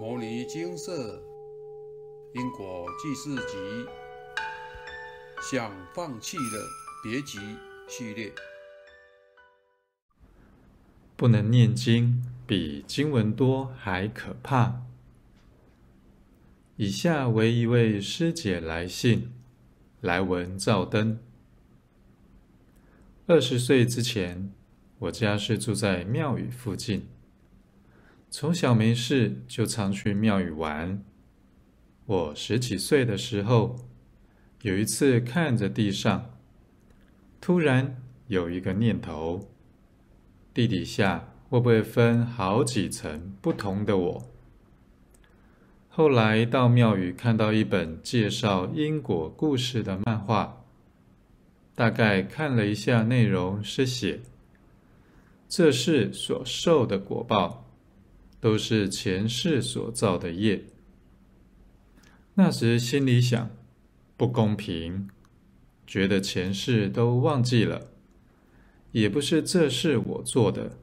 牟尼精舍因果济世集，想放弃了别急系列。不能念经比经文多还可怕。以下为一位师姐来信，来文照灯。二十岁之前，我家是住在庙宇附近。从小没事就常去庙宇玩。我十几岁的时候，有一次看着地上，突然有一个念头：地底下会不会分好几层不同的我？后来到庙宇看到一本介绍因果故事的漫画，大概看了一下内容，是写这世所受的果报。都是前世所造的业。那时心里想，不公平，觉得前世都忘记了，也不是这世我做的，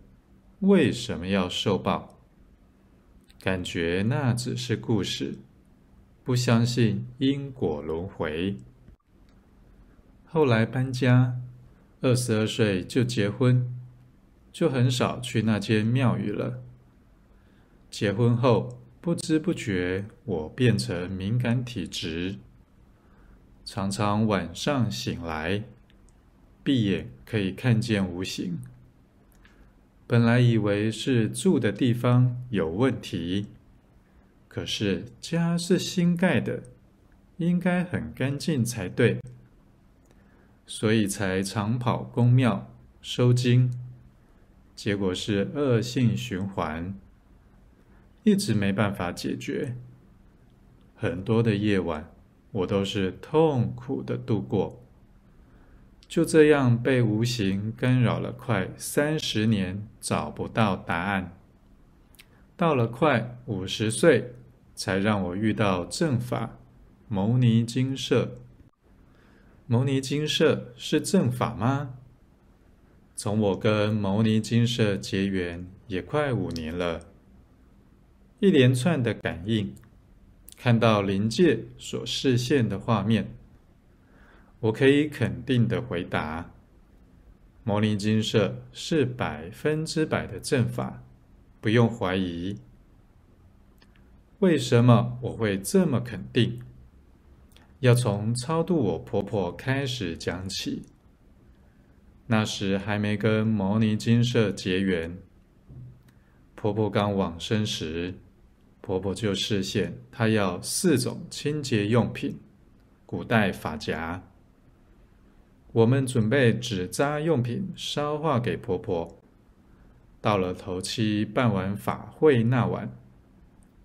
为什么要受报？感觉那只是故事，不相信因果轮回。后来搬家，二十二岁就结婚，就很少去那间庙宇了。结婚后，不知不觉我变成敏感体质，常常晚上醒来，闭眼可以看见无形。本来以为是住的地方有问题，可是家是新盖的，应该很干净才对，所以才常跑宫庙收金，结果是恶性循环。一直没办法解决，很多的夜晚我都是痛苦的度过。就这样被无形干扰了快三十年，找不到答案。到了快五十岁，才让我遇到正法牟尼精舍。牟尼精舍是正法吗？从我跟牟尼精舍结缘也快五年了。一连串的感应，看到临界所视线的画面，我可以肯定的回答：摩尼精舍是百分之百的正法，不用怀疑。为什么我会这么肯定？要从超度我婆婆开始讲起。那时还没跟摩尼精舍结缘，婆婆刚往生时。婆婆就示现，她要四种清洁用品，古代发夹。我们准备纸扎用品烧化给婆婆。到了头七办完法会那晚，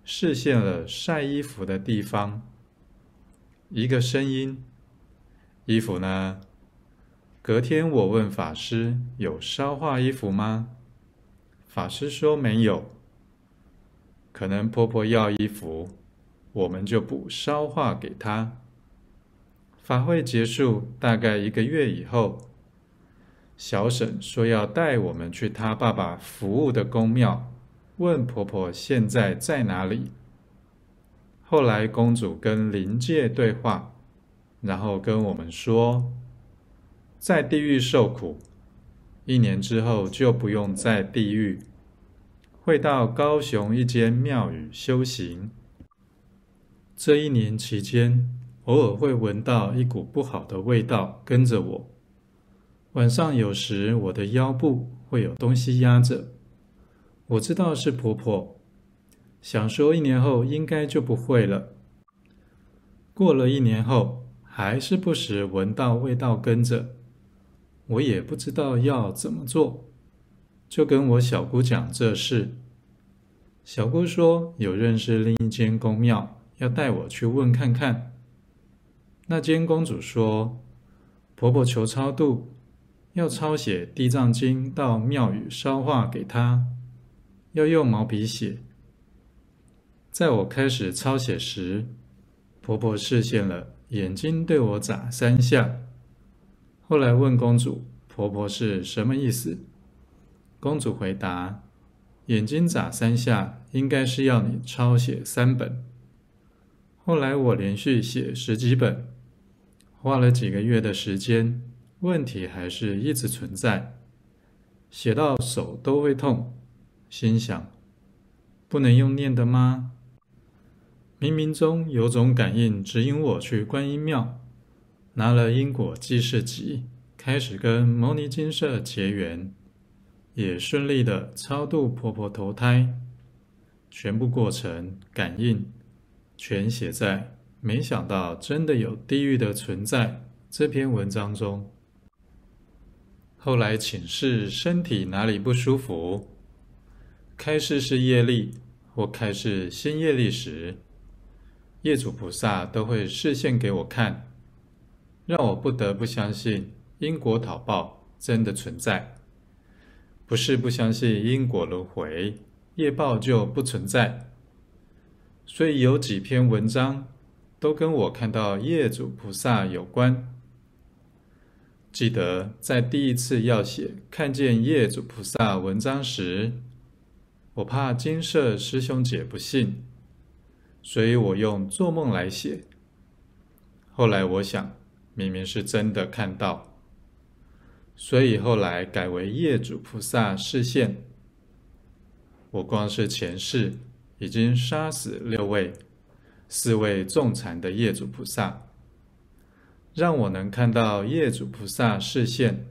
示现了晒衣服的地方。一个声音：“衣服呢？”隔天我问法师：“有烧化衣服吗？”法师说：“没有。”可能婆婆要衣服，我们就补烧化给她。法会结束大概一个月以后，小沈说要带我们去她爸爸服务的宫庙，问婆婆现在在哪里。后来公主跟灵界对话，然后跟我们说，在地狱受苦，一年之后就不用在地狱。会到高雄一间庙宇修行。这一年期间，偶尔会闻到一股不好的味道跟着我。晚上有时我的腰部会有东西压着，我知道是婆婆。想说一年后应该就不会了。过了一年后，还是不时闻到味道跟着，我也不知道要怎么做。就跟我小姑讲这事，小姑说有认识另一间宫庙，要带我去问看看。那间公主说，婆婆求超度，要抄写《地藏经》到庙宇烧化给她，要用毛笔写。在我开始抄写时，婆婆视线了，眼睛对我眨三下。后来问公主，婆婆是什么意思？公主回答：“眼睛眨三下，应该是要你抄写三本。后来我连续写十几本，花了几个月的时间，问题还是一直存在，写到手都会痛。心想，不能用念的吗？冥冥中有种感应指引我去观音庙，拿了因果记事集，开始跟牟尼精舍结缘，也顺利的超度婆婆投胎，全部过程感应全写在“没想到真的有地狱的存在”这篇文章中。后来请示身体哪里不舒服。开示是业力或开示新业力时，业主菩萨都会示现给我看，让我不得不相信因果讨报真的存在。不是不相信因果轮回，业报就不存在。所以有几篇文章都跟我看到业主菩萨有关。记得在第一次要写看见业主菩萨文章时，我怕金舍师兄姐不信，所以我用做梦来写。后来我想，明明是真的看到，所以后来改为业主菩萨示现。我光是前世已经杀死六位、四位重残的业主菩萨，让我能看到业主菩萨示现。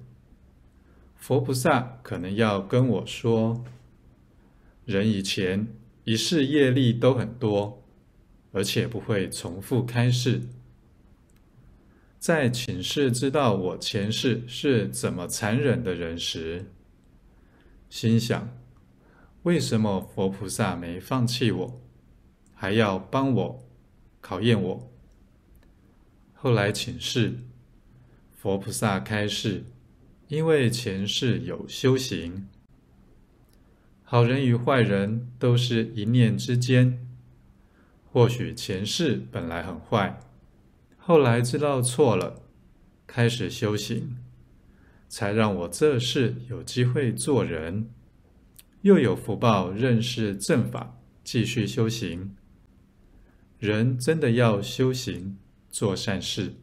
佛菩萨可能要跟我说。人以前一世业力都很多，而且不会重复开示。在请示知道我前世是怎么残忍的人时，心想：为什么佛菩萨没放弃我，还要帮我考验我？后来请示，佛菩萨开示，因为前世有修行。好人与坏人都是一念之间。或许前世本来很坏，后来知道错了，开始修行，才让我这世有机会做人，又有福报认识正法，继续修行。人真的要修行，做善事。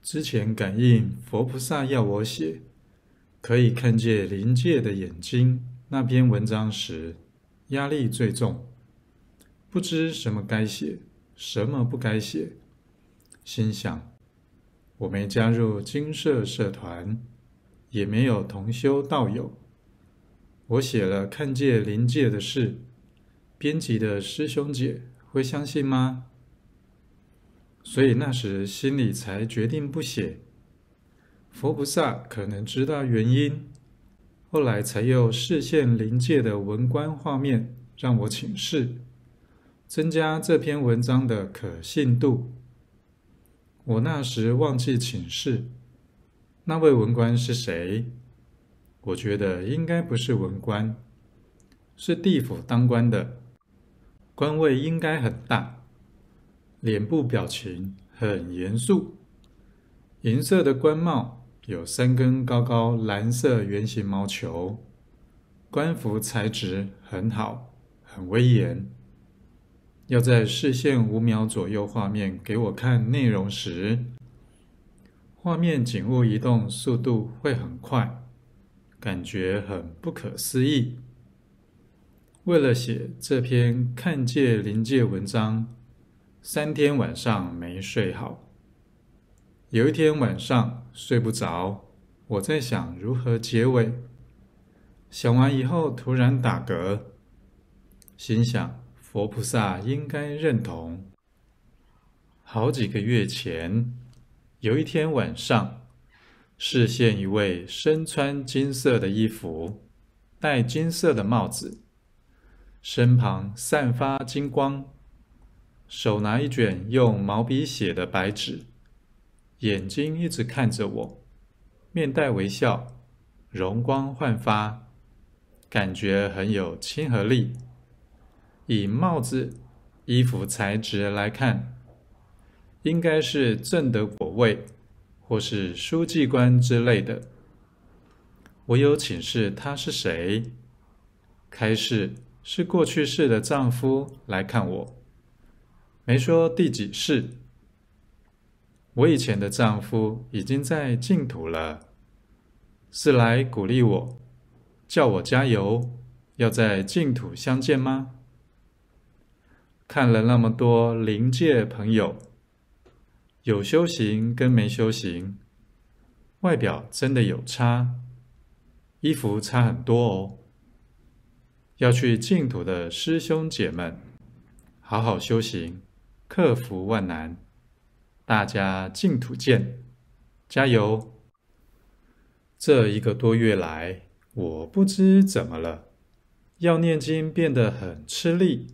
之前感应佛菩萨要我写。可以看见灵界的眼睛。那篇文章时，压力最重，不知什么该写，什么不该写。心想，我没加入金社社团，也没有同修道友，我写了看见灵界的事，编辑的师兄姐会相信吗？所以那时心里才决定不写。佛菩萨可能知道原因，后来才又示现灵界的文官画面，让我请示，增加这篇文章的可信度。我那时忘记请示，那位文官是谁？我觉得应该不是文官，是地府当官的，官位应该很大，脸部表情很严肃，银色的官帽。有三根高高蓝色圆形毛球，官服材质很好，很威严。要在视线五秒左右画面给我看内容时，画面景物移动速度会很快，感觉很不可思议。为了写这篇看见临界文章，三天晚上没睡好。有一天晚上睡不着，我在想如何结尾。想完以后突然打嗝，心想佛菩萨应该认同。好几个月前，有一天晚上，视线一位身穿金色的衣服，戴金色的帽子，身旁散发金光，手拿一卷用毛笔写的白纸。眼睛一直看着我，面带微笑，容光焕发，感觉很有亲和力。以帽子、衣服材质来看，应该是证得果位，或是书记官之类的。我有请示他是谁，开示是过去世的丈夫来看我，没说第几世。我以前的丈夫已经在净土了，是来鼓励我，叫我加油，要在净土相见吗？看了那么多灵界朋友，有修行跟没修行，外表真的有差，衣服差很多哦。要去净土的师兄姐们，好好修行，克服万难。大家净土见，加油！这一个多月来，我不知怎么了，要念经变得很吃力。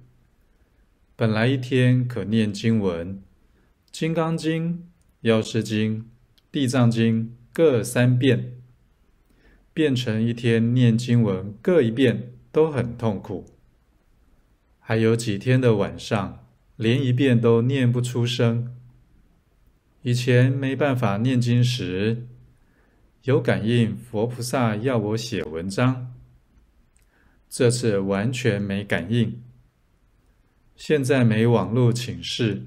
本来一天可念经文，《金刚经》、《药师经》、《地藏经》各三遍，变成一天念经文各一遍都很痛苦。还有几天的晚上，连一遍都念不出声。以前没办法念经时，有感应佛菩萨要我写文章。这次完全没感应。现在没网络请示，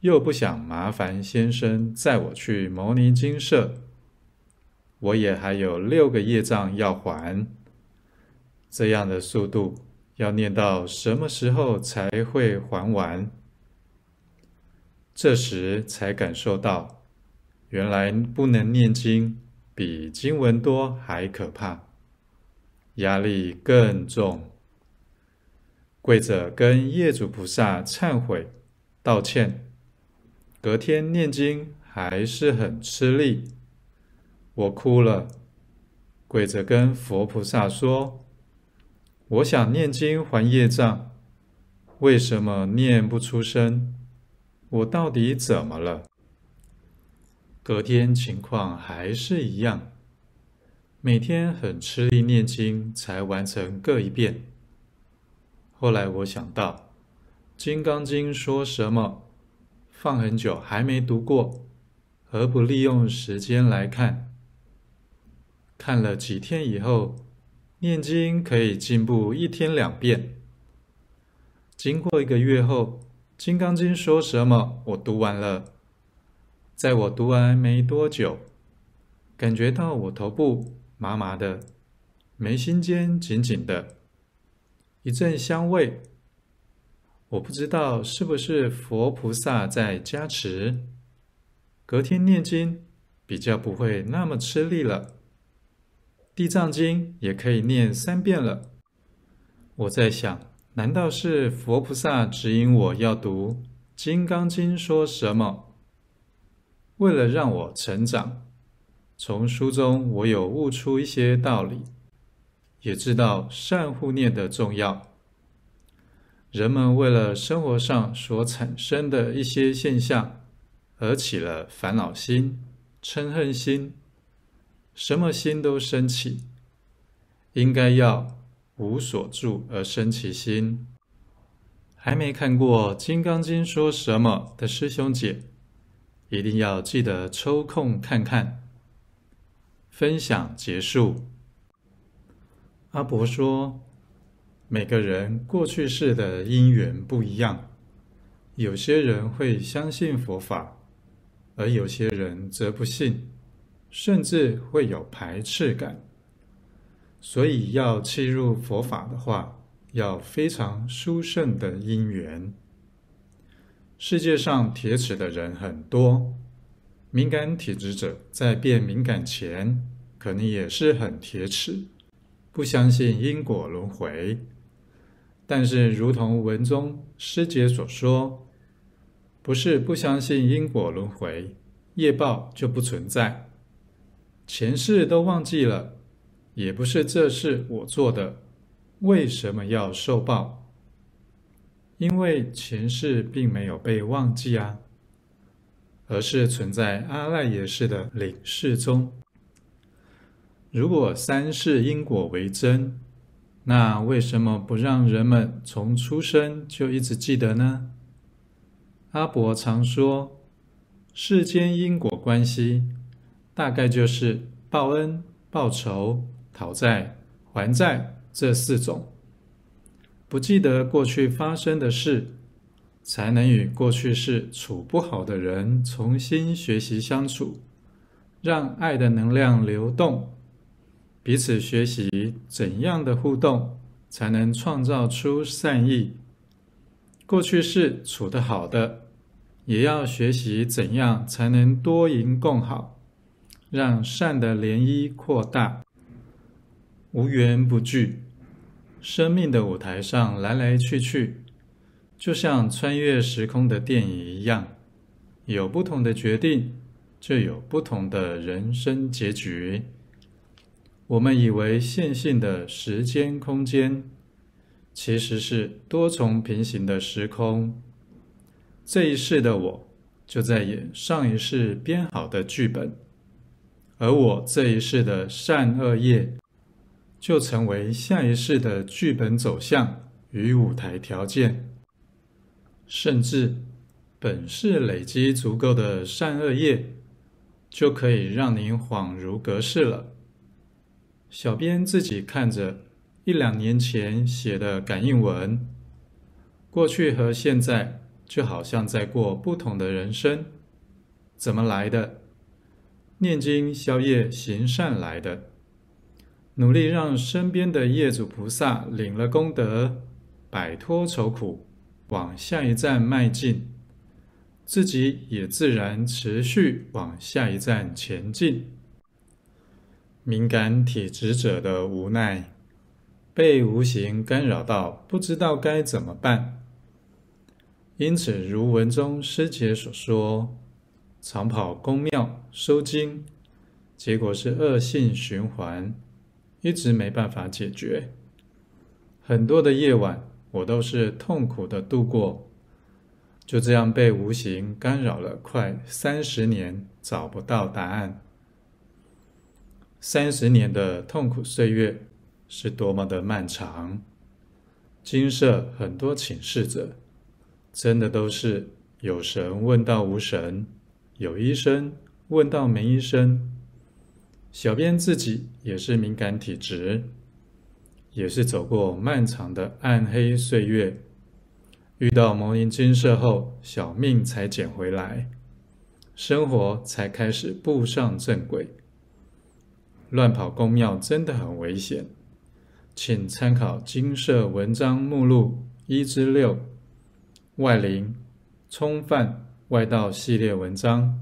又不想麻烦先生载我去牟尼精舍，我也还有六个业障要还。这样的速度，要念到什么时候才会还完？这时才感受到，原来不能念经比经文多还可怕，压力更重。跪着跟业主菩萨忏悔道歉，隔天念经还是很吃力，我哭了，跪着跟佛菩萨说：“我想念经还业障，为什么念不出声？”我到底怎么了？隔天情况还是一样，每天很吃力念经才完成各一遍。后来我想到，《金刚经》说什么？放很久还没读过，何不利用时间来看？看了几天以后，念经可以进步一天两遍。经过一个月后，《金刚经》说什么？我读完了。在我读完没多久，感觉到我头部麻麻的，眉心间紧紧的，一阵香味。我不知道是不是佛菩萨在加持。隔天念经比较不会那么吃力了，《地藏经》也可以念三遍了。我在想。难道是佛菩萨指引我要读《金刚经》说什么？为了让我成长，从书中我有悟出一些道理，也知道善护念的重要。人们为了生活上所产生的一些现象，而起了烦恼心、嗔恨心，什么心都生起，应该要。无所住而生其心。还没看过《金刚经》说什么的师兄姐，一定要记得抽空看看。分享结束。阿伯说，每个人过去世的因缘不一样，有些人会相信佛法，而有些人则不信，甚至会有排斥感。所以要契入佛法的话，要非常殊胜的因缘。世界上铁齿的人很多，敏感体质者在变敏感前，可能也是很铁齿，不相信因果轮回。但是，如同文中师姐所说，不是不相信因果轮回，业报就不存在，前世都忘记了。也不是这是我做的，为什么要受报？因为前世并没有被忘记啊，而是存在阿赖耶识的领事中。如果三世因果为真，那为什么不让人们从出生就一直记得呢？阿伯常说，世间因果关系，大概就是报恩、报仇。讨债还债这四种，不记得过去发生的事，才能与过去事处不好的人重新学习相处，让爱的能量流动，彼此学习怎样的互动才能创造出善意。过去是处得好的，也要学习怎样才能多赢共好，让善的涟漪扩大，无缘不聚。生命的舞台上来来去去，就像穿越时空的电影一样，有不同的决定，就有不同的人生结局。我们以为线性的时间空间，其实是多重平行的时空。这一世的我，就在演上一世编好的剧本，而我这一世的善恶业，就成为下一世的剧本走向与舞台条件，甚至本世累积足够的善恶业，就可以让您恍如隔世了。小编自己看着一两年前写的感应文，过去和现在就好像在过不同的人生，怎么来的？念经消业行善来的。努力让身边的业主菩萨领了功德，摆脱愁苦，往下一站迈进，自己也自然持续往下一站前进。敏感体质者的无奈，被无形干扰到，不知道该怎么办。因此，如文中师姐所说，常跑宫庙收经，结果是恶性循环。一直没办法解决，很多的夜晚我都是痛苦的度过，就这样被无形干扰了快三十年，找不到答案。三十年的痛苦岁月是多么的漫长。金舍很多请示者，真的都是有神问到无神，有医生问到没医生。小编自己也是敏感体质，也是走过漫长的暗黑岁月，遇到牟尼精舍后，小命才捡回来，生活才开始步上正轨。乱跑宫庙真的很危险，请参考金色文章目录一至六，外灵、冲犯、外道系列文章。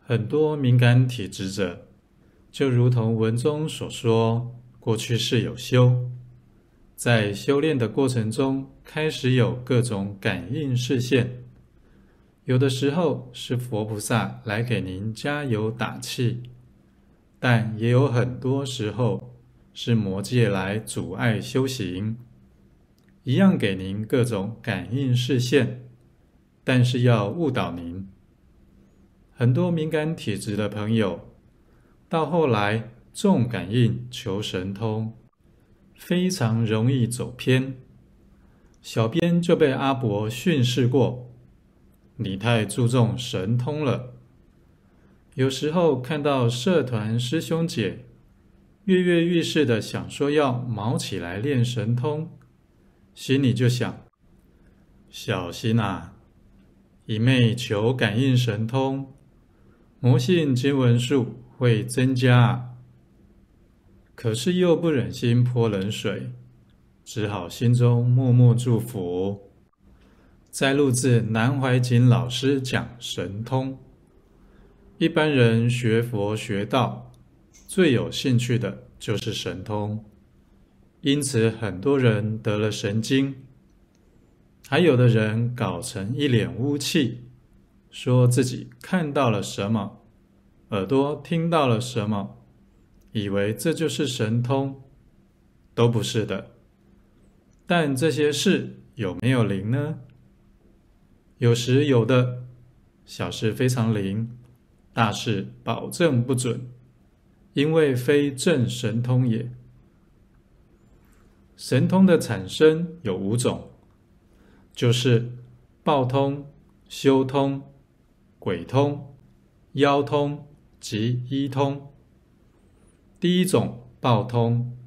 很多敏感体质者，就如同文中所说，过去是有修，在修炼的过程中，开始有各种感应示现。有的时候是佛菩萨来给您加油打气，但也有很多时候是魔界来阻碍修行，一样给您各种感应视线，但是要误导您。很多敏感体质的朋友，到后来重感应求神通，非常容易走偏。小编就被阿伯训示过，你太注重神通了。有时候看到社团师兄姐跃跃欲试的想说要卯起来练神通，心里就想：小心啊，一昧求感应神通。魔性经文数会增加，可是又不忍心泼冷水，只好心中默默祝福。再录自南怀瑾老师讲神通。一般人学佛学道，最有兴趣的就是神通，因此很多人得了神经，还有的人搞成一脸雾气。说自己看到了什么，耳朵听到了什么，以为这就是神通，都不是的。但这些事有没有灵呢？有时有的，小事非常灵，大事保证不准，因为非正神通也。神通的产生有五种，就是报通、修通。鬼通、妖通及医通。第一种报通，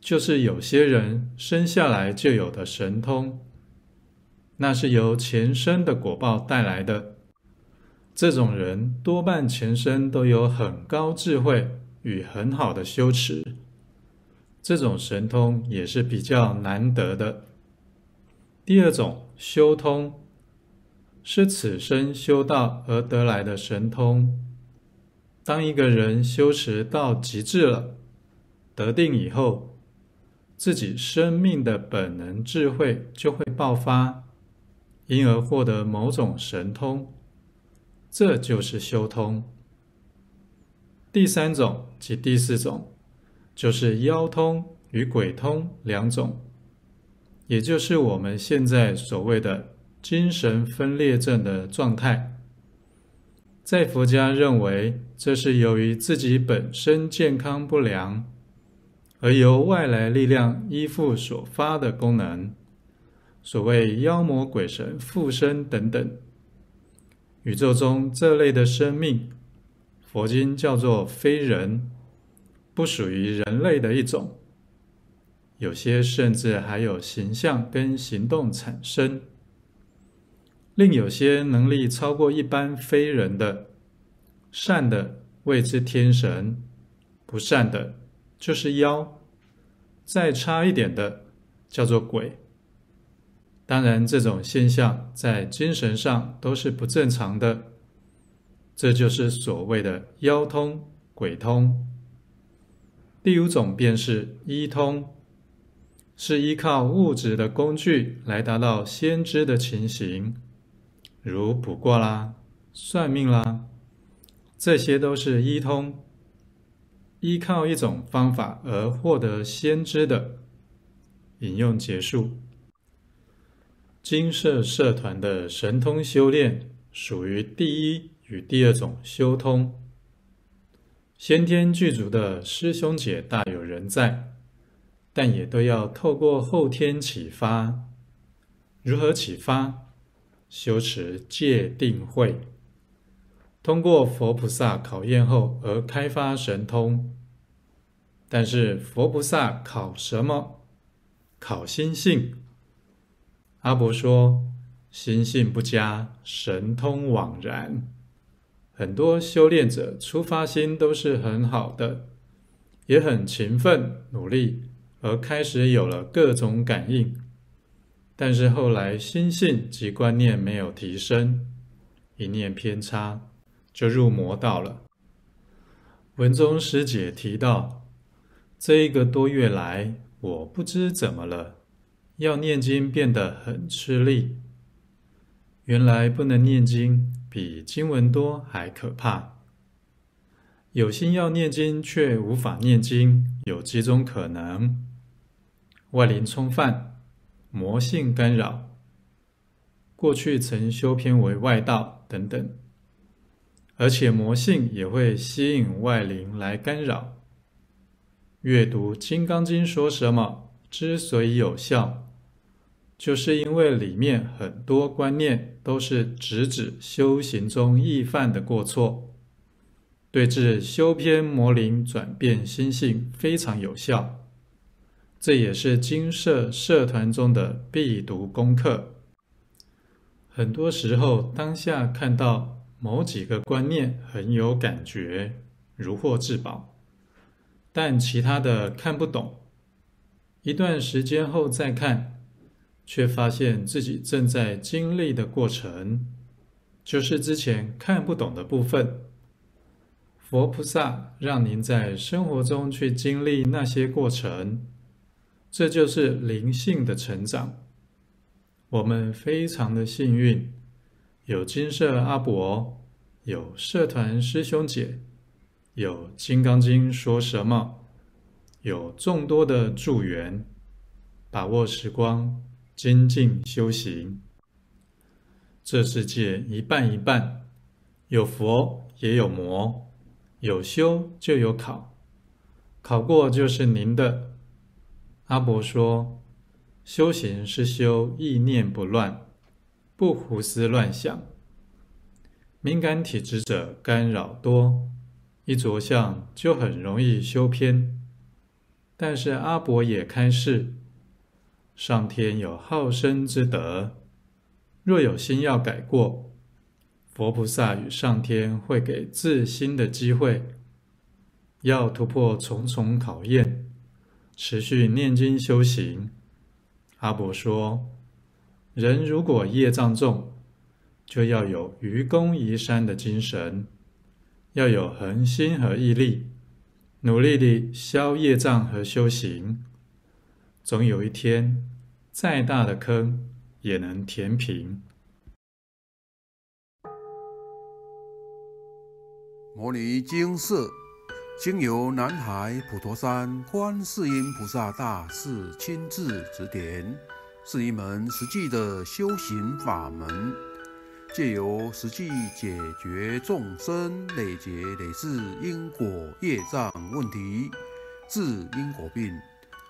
就是有些人生下来就有的神通，那是由前生的果报带来的。这种人多半前生都有很高智慧与很好的修持，这种神通也是比较难得的。第二种修通，是此生修道而得来的神通。当一个人修持到极致了，得定以后，自己生命的本能智慧就会爆发，因而获得某种神通，这就是修通。第三种及第四种，就是妖通与鬼通两种，也就是我们现在所谓的精神分裂症的状态。在佛家认为，这是由于自己本身健康不良。而由外来力量依附所发的功能，所谓妖魔鬼神附身等等，宇宙中这类的生命，佛经叫做非人，不属于人类的一种。有些甚至还有形象跟行动产生，另有些能力超过一般非人的，善的谓之天神，不善的。就是妖，再差一点的叫做鬼。当然，这种现象在精神上都是不正常的。这就是所谓的妖通、鬼通。第五种便是医通，是依靠物质的工具来达到先知的情形，如卜卦啦、算命啦，这些都是医通。依靠一种方法而获得先知的。引用结束。金色社团的神通修炼属于第一与第二种修通。先天具足的师兄姐大有人在，但也都要透过后天启发。如何启发？修持戒定慧。通过佛菩萨考验后而开发神通，但是佛菩萨考什么？考心性。阿伯说，心性不佳，神通枉然。很多修炼者出发心都是很好的，也很勤奋努力，而开始有了各种感应，但是后来心性及观念没有提升，一念偏差。就入魔道了。文中师姐提到，这一个多月来，我不知怎么了，要念经变得很吃力。原来不能念经，比经文多还可怕。有心要念经，却无法念经，有几种可能：外灵冲犯、魔性干扰、过去曾修偏为外道等等。而且魔性也会吸引外灵来干扰。阅读《金刚经》说什么？之所以有效，就是因为里面很多观念都是直指修行中易犯的过错，对治修偏魔灵转变心性非常有效。这也是精舍社团中的必读功课。很多时候，当下看到。某几个观念很有感觉，如获至宝，但其他的看不懂。一段时间后再看，却发现自己正在经历的过程，就是之前看不懂的部分。佛菩萨让您在生活中去经历那些过程，这就是灵性的成长。我们非常的幸运。有金色阿伯，有社团师兄姐，有《金刚经》说什么，有众多的助缘，把握时光，精进修行。这世界一半一半，有佛也有魔，有修就有考，考过就是您的。阿伯说，修行是修意念不乱。不胡思乱想，敏感体质者干扰多，一着相就很容易修偏。但是阿伯也开示，上天有好生之德，若有心要改过，佛菩萨与上天会给自新的机会。要突破重重考验，持续念经修行。阿伯说，人如果业障重，就要有愚公移山的精神，要有恒心和毅力。努力地消业障和修行，总有一天，再大的坑也能填平。摩尼精舍经由南海普陀山观世音菩萨大士亲自指点，是一门实际的修行法门。借由实际解决众生累劫累世因果业障问题，治因果病，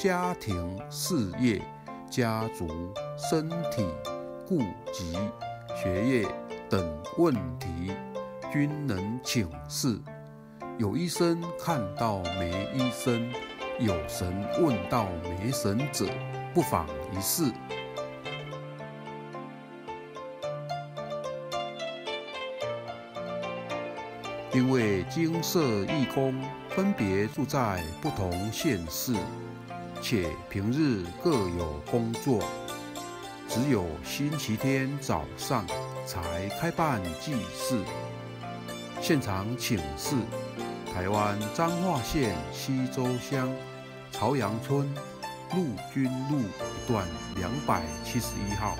家庭、事业、家族、身体、户籍、学业等问题，均能请示。有医生看到没医生，有神问到没神者，不妨一试。因为金色义工分别住在不同县市，且平日各有工作，只有星期天早上才开办祭祀。现场请示：台湾彰化县西州乡朝阳村陆军路一段两百七十一号。